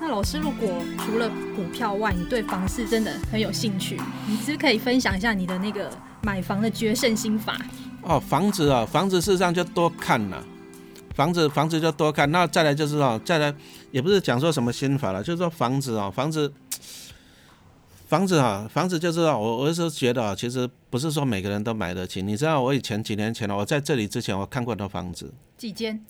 那老师，如果除了股票外，你对房市真的很有兴趣，你是不是可以分享一下你的那个买房的决胜心法？哦，房子啊，房子事实上就多看了，房子房子就多看，那再来就是哦，再来也不是讲说什么心法了，就是说房子啊，房子，房子啊，房子就是我我是觉得啊，其实不是说每个人都买得起。你知道我以前几年前我在这里之前我看过的房子几间？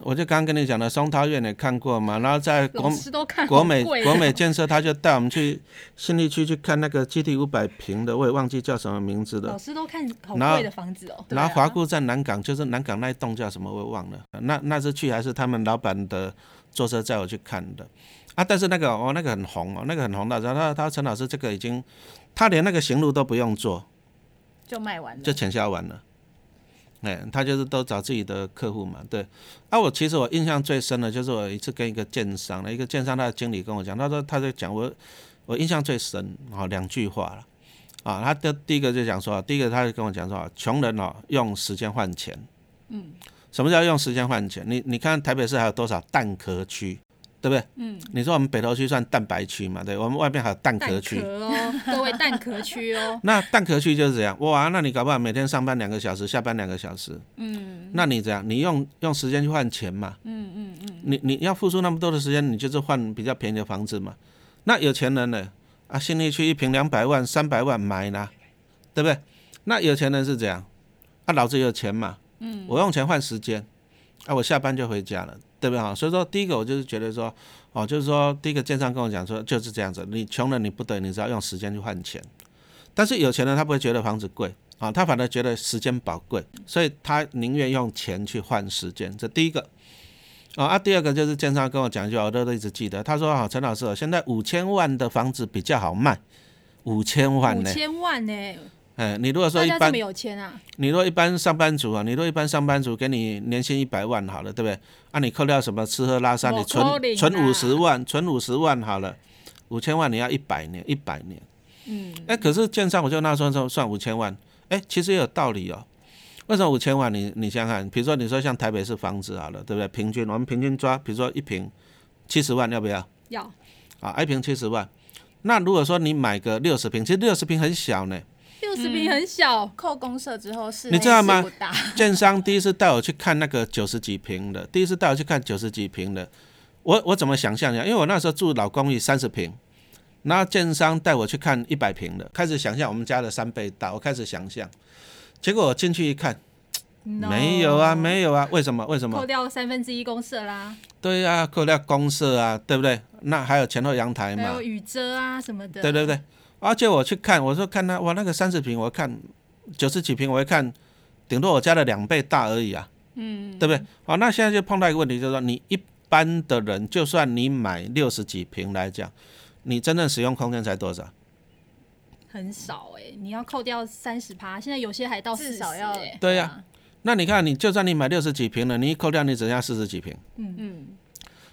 我就刚刚跟你讲的松涛苑也看过嘛，然后在国看国美国美建设，他就带我们去新力区去看那个基地五百平的，我也忘记叫什么名字了。老师都看好贵的房子哦。然后华固在南港，就是南港那一栋叫什么我也忘了。那那次去还是他们老板的坐车载我去看的啊，但是那个哦那个很红哦，那个很红的。然后他他陈老师这个已经，他连那个行路都不用做，就卖完了，就全销完了。哎，他就是都找自己的客户嘛，对。啊，我其实我印象最深的就是我一次跟一个建商，一个建商他的经理跟我讲，他说他在讲我，我印象最深啊两句话了，啊，他的第一个就讲说，第一个他就跟我讲说，穷人哦用时间换钱，嗯，什么叫用时间换钱？你你看台北市还有多少蛋壳区？对不对？嗯，你说我们北投区算蛋白区嘛？对，我们外面还有蛋壳区哦，各位蛋壳区哦。那蛋壳区就是这样哇，那你搞不好每天上班两个小时，下班两个小时，嗯，那你这样，你用用时间去换钱嘛？嗯嗯嗯，你你要付出那么多的时间，你就是换比较便宜的房子嘛？那有钱人呢？啊，信义区一平两百万、三百万买呢，对不对？那有钱人是这样，啊，老子有钱嘛？嗯，我用钱换时间，啊，我下班就回家了。对不对哈？所以说，第一个我就是觉得说，哦，就是说，第一个建商跟我讲说，就是这样子。你穷人你不得，你只要用时间去换钱。但是有钱人他不会觉得房子贵啊，他反而觉得时间宝贵，所以他宁愿用钱去换时间。这第一个。啊，第二个就是建商跟我讲一句，我都一直记得。他说啊，陈老师，现在五千万的房子比较好卖，五千万呢？五千万呢？哎，你如果说一般，啊、你如果一般上班族啊，你如果一般上班族给你年薪一百万好了，对不对？啊，你扣掉什么吃喝拉撒，你存存五十万，存五十万好了，五千万你要一百年，一百年。嗯。哎，可是建商我就那算算算五千万，哎，其实也有道理哦。为什么五千万？你你想想看，比如说你说像台北市房子好了，对不对？平均我们平均抓，比如说一平七十万，要不要？要。啊，一平七十万。那如果说你买个六十平，其实六十平很小呢。六十平很小，嗯、扣公社之后是，你知道吗？建商第一次带我去看那个九十几平的，第一次带我去看九十几平的，我我怎么想象呀？因为我那时候住老公寓三十坪，然后建商带我去看一百平的，开始想象我们家的三倍大，我开始想象，结果我进去一看，no, 没有啊，没有啊，为什么？为什么？扣掉三分之一公社啦。对呀、啊，扣掉公社啊，对不对？那还有前后阳台嘛？还有雨遮啊什么的。对对对。而且我去看，我说看他哇，那个三十平，我看九十几平，我一看，顶多我家的两倍大而已啊，嗯，对不对？好，那现在就碰到一个问题，就是说你一般的人，就算你买六十几平来讲，你真正使用空间才多少？很少哎、欸，你要扣掉三十趴，现在有些还到至少要哎。对呀、啊，那你看，你就算你买六十几平了，你一扣掉，你只剩下四十几平。嗯嗯。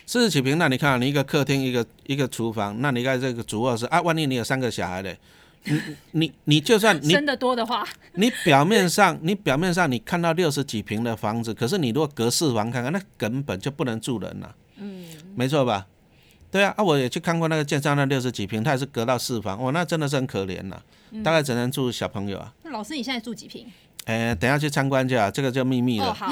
四十几平，那你看，你一个客厅，一个一个厨房，那你看这个主卧室啊，万一你有三个小孩嘞，你你你就算你生的多的话，你表面上你表面上你看到六十几平的房子，可是你如果隔四房看看，那根本就不能住人了。嗯，没错吧？对啊，啊，我也去看过那个建商那六十几平，他也是隔到四房，哇，那真的是很可怜呐，大概只能住小朋友啊。那老师，你现在住几坪？哎，等下去参观去啊，这个叫秘密了。哦，好，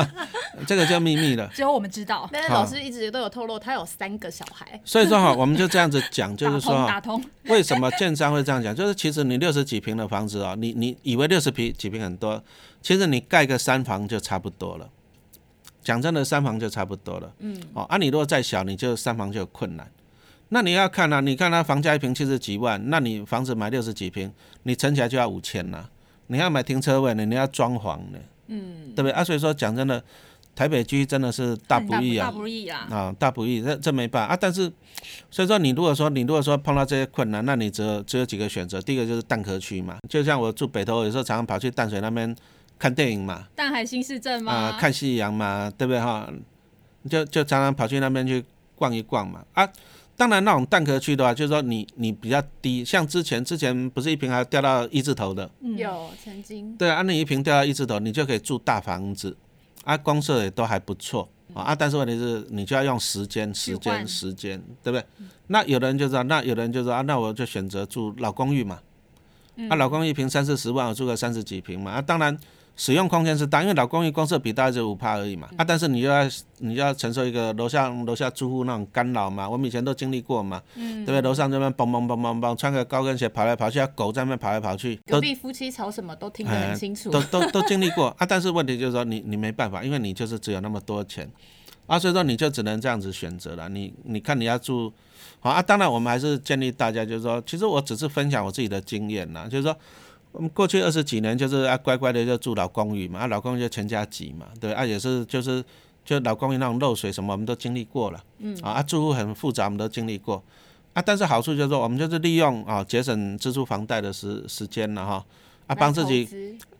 这个叫秘密了，只有我们知道。但是老师一直都有透露，他有三个小孩。所以说哈，我们就这样子讲，就是说，打通。为什么建商会这样讲？就是其实你六十几平的房子啊，你你以为六十平几平很多，其实你盖个三房就差不多了。讲真的，三房就差不多了。嗯。哦，啊，你如果再小，你就三房就有困难。那你要看啊，你看他房价一平七十几万，那你房子买六十几平，你乘起来就要五千了。你要买停车位呢，你要装潢呢，嗯，对不对啊？所以说讲真的，台北区真的是大不易啊，大不易啊，啊，大不易，这这没办法啊。但是，所以说你如果说你如果说碰到这些困难，那你只有只有几个选择。第一个就是蛋壳区嘛，就像我住北投，有时候常常跑去淡水那边看电影嘛，淡海新市镇嘛，啊，看夕阳嘛，对不对哈？就就常常跑去那边去逛一逛嘛，啊。当然，那种蛋壳区的话，就是说你你比较低，像之前之前不是一瓶还掉到一字头的，有曾经。对啊，那一瓶掉到一字头，你就可以住大房子，啊，公社也都还不错，啊，但是问题是你就要用时间，时间，换时间，对不对？那有的人就说，那有的人就说啊，那我就选择住老公寓嘛，啊，老公寓平三四十万，我住个三十几平嘛，啊，当然。使用空间是大，因为老公寓公设比大概就五趴而已嘛，啊，但是你又要你就要承受一个楼下楼下住户那种干扰嘛，我们以前都经历过嘛，嗯，对不对？楼上这边嘣嘣嘣嘣嘣，穿个高跟鞋跑来跑去，狗在那边跑来跑去，隔壁夫妻吵什么都听得很清楚，都都都经历过。啊，但是问题就是说你你没办法，因为你就是只有那么多钱，啊，所以说你就只能这样子选择了，你你看你要住，好啊，当然我们还是建议大家就是说，其实我只是分享我自己的经验呐，就是说。我们过去二十几年就是啊乖乖的就住老公寓嘛，啊老公寓就全家挤嘛，对啊也是就是就老公寓那种漏水什么我们都经历过了，嗯。啊住户很复杂我们都经历过，啊但是好处就是说我们就是利用啊节省支出房贷的时时间了哈，啊帮自己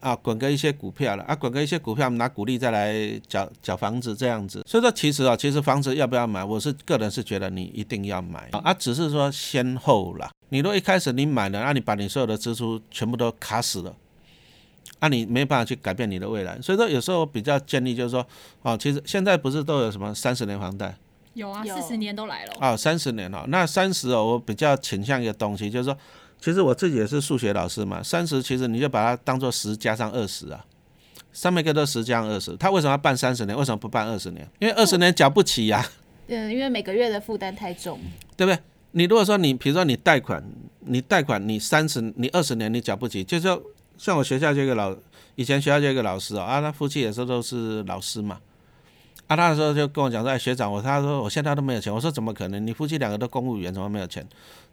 啊滚个一些股票了，啊滚个一些股票我们拿股利再来缴缴房子这样子，所以说其实啊其实房子要不要买，我是个人是觉得你一定要买。啊，只是说先后啦。你如果一开始你买了，那你把你所有的支出全部都卡死了，那你没办法去改变你的未来。所以说有时候我比较建议就是说，哦，其实现在不是都有什么三十年房贷？有啊，四十年都来了。哦，三十年哦，那三十哦，我比较倾向一个东西，就是说，其实我自己也是数学老师嘛，三十其实你就把它当做十加上二十啊，上面一个都十加上二十，他为什么要办三十年？为什么不办二十年？因为二十年缴不起呀。嗯，因为每个月的负担太重，对不对？你如果说你，比如说你贷款，你贷款你三十，你二十年你缴不起，就说像我学校这个老，以前学校这个老师哦，啊，他夫妻也是都是老师嘛，啊，他的时候就跟我讲说，哎，学长，我他说我现在都没有钱，我说怎么可能？你夫妻两个都公务员，怎么没有钱？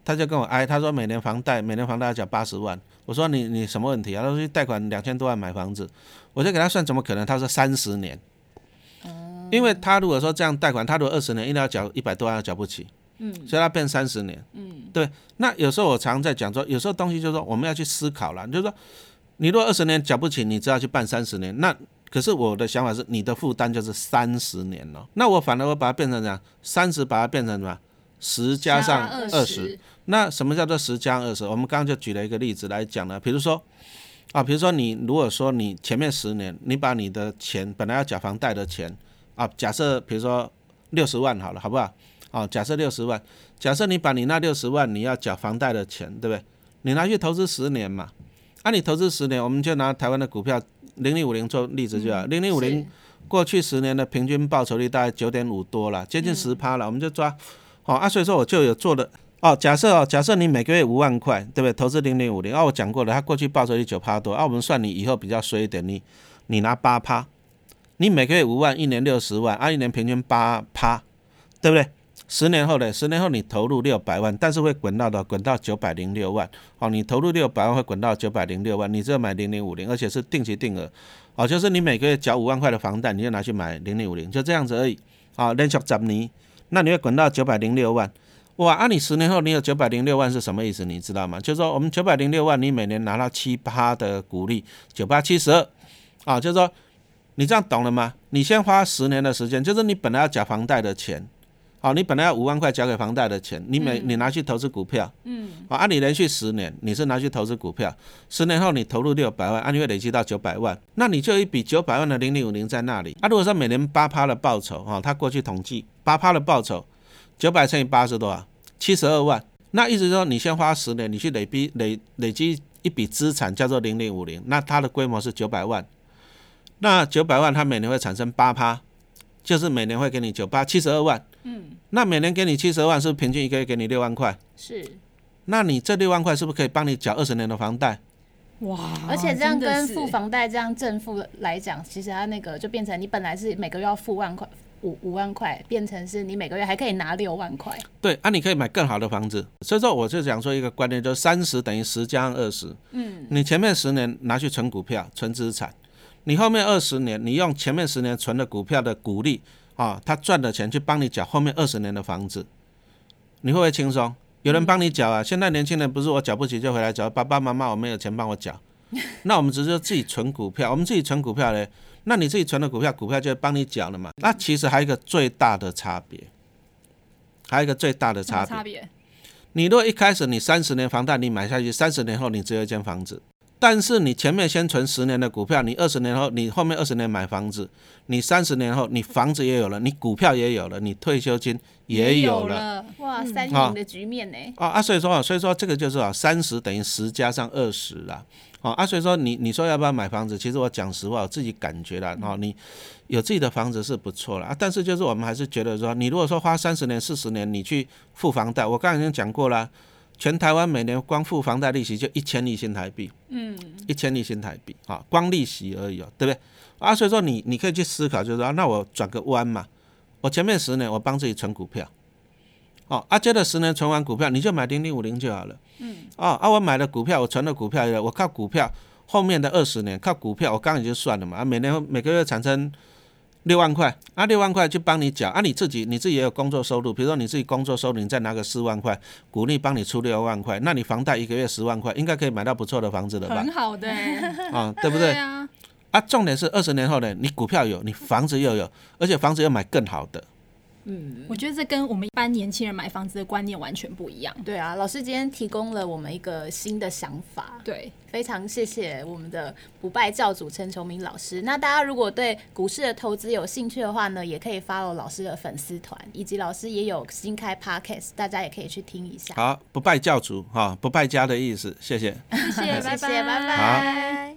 他就跟我哎，他说每年房贷，每年房贷要缴八十万，我说你你什么问题啊？他说贷款两千多万买房子，我就给他算怎么可能？他说三十年，因为他如果说这样贷款，他如果二十年一定要缴一百多万，缴不起。嗯，所以它变三十年，嗯，对。那有时候我常常在讲说，有时候东西就是说我们要去思考了，就是说，你如果二十年缴不起，你只要去办三十年。那可是我的想法是，你的负担就是三十年了。那我反而我把它变成这样，三十把它变成什么？十加上二十。那什么叫做十加二十？我们刚刚就举了一个例子来讲呢，比如说啊，比如说你如果说你前面十年，你把你的钱本来要缴房贷的钱啊，假设比如说六十万好了，好不好？哦，假设六十万，假设你把你那六十万你要缴房贷的钱，对不对？你拿去投资十年嘛？啊，你投资十年，我们就拿台湾的股票零零五零做例子就好。零零五零过去十年的平均报酬率大概九点五多了，接近十趴了，我们就抓。好啊，所以说我就有做的哦。假设哦，假设你每个月五万块，对不对？投资零零五零，啊，我讲过了，它过去报酬率九趴多，啊，我们算你以后比较衰一点，你你拿八趴，你每个月五万，一年六十万，啊，一年平均八趴，对不对？十年后呢？十年后你投入六百万，但是会滚到的滚到九百零六万。哦，你投入六百万会滚到九百零六万，你只有买零零五零，而且是定期定额。哦，就是你每个月缴五万块的房贷，你就拿去买零零五零，就这样子而已。啊、哦，连续十年，那你会滚到九百零六万。哇，啊，你十年后你有九百零六万是什么意思？你知道吗？就是说我们九百零六万，你每年拿到七八的股利，九八七十二。啊，就是说你这样懂了吗？你先花十年的时间，就是你本来要缴房贷的钱。好，你本来要五万块交给房贷的钱，你每你拿去投资股票，嗯，好，啊，你连续十年你是拿去投资股票，十年后你投入六百万，啊，你会累积到九百万，那你就有一笔九百万的零零五零在那里。啊，如果说每年八趴的报酬，哈，他过去统计八趴的报酬，九百乘以八是多少？七十二万。那意思说你先花十年，你去累积累累积一笔资产叫做零零五零，那它的规模是九百万，那九百万它每年会产生八趴，就是每年会给你九八七十二万。嗯，那每年给你七十二万，是不是平均一个月给你六万块？是。那你这六万块是不是可以帮你缴二十年的房贷？哇！而且这样跟付房贷这样正负来讲，其实它那个就变成你本来是每个月要付万块五五万块，变成是你每个月还可以拿六万块。对，啊，你可以买更好的房子。所以说，我就想说一个观念，就是三十等于十加上二十。嗯。你前面十年拿去存股票、存资产，你后面二十年，你用前面十年存的股票的股利。啊、哦，他赚的钱去帮你缴后面二十年的房子，你会不会轻松？有人帮你缴啊？现在年轻人不是我缴不起就回来缴，爸爸妈妈我没有钱帮我缴，那我们只是自己存股票，我们自己存股票嘞，那你自己存的股票，股票就会帮你缴了嘛？那其实还有一个最大的差别，还有一个最大的差别，你如果一开始你三十年房贷你买下去，三十年后你只有一间房子，但是你前面先存十年的股票，你二十年后，你后面二十年买房子，你三十年后，你房子也有了，你股票也有了，你退休金也有了，有了哇，三赢的局面呢？啊啊，所以说啊，所以说这个就是啊，三十等于十加上二十啦，啊啊，所以说你你说要不要买房子？其实我讲实话，我自己感觉啦，哦，你有自己的房子是不错了啊，但是就是我们还是觉得说，你如果说花三十年、四十年，你去付房贷，我刚才已经讲过了。全台湾每年光付房贷利息就一千亿新台币，嗯，一千亿新台币，啊，光利息而已哦，对不对？啊，所以说你你可以去思考，就是说，那我转个弯嘛，我前面十年我帮自己存股票，哦，啊，接着十年存完股票，你就买零零五零就好了，嗯，啊，啊，我买了股票，我存了股票，我靠股票后面的二十年靠股票，我刚刚也就算了嘛，啊，每年每个月产生。六万块啊，六万块去帮你缴啊，你自己你自己也有工作收入，比如说你自己工作收入，你再拿个四万块，鼓励帮你出六万块，那你房贷一个月十万块，应该可以买到不错的房子了吧？很好的，啊，对不对？对啊，啊，重点是二十年后呢，你股票有，你房子又有，而且房子要买更好的。嗯，我觉得这跟我们一般年轻人买房子的观念完全不一样。对啊，老师今天提供了我们一个新的想法。对，非常谢谢我们的不败教主陈琼明老师。那大家如果对股市的投资有兴趣的话呢，也可以 follow 老师的粉丝团，以及老师也有新开 podcast，大家也可以去听一下。好，不败教主哈，不败家的意思，谢谢，谢谢，拜拜，拜拜。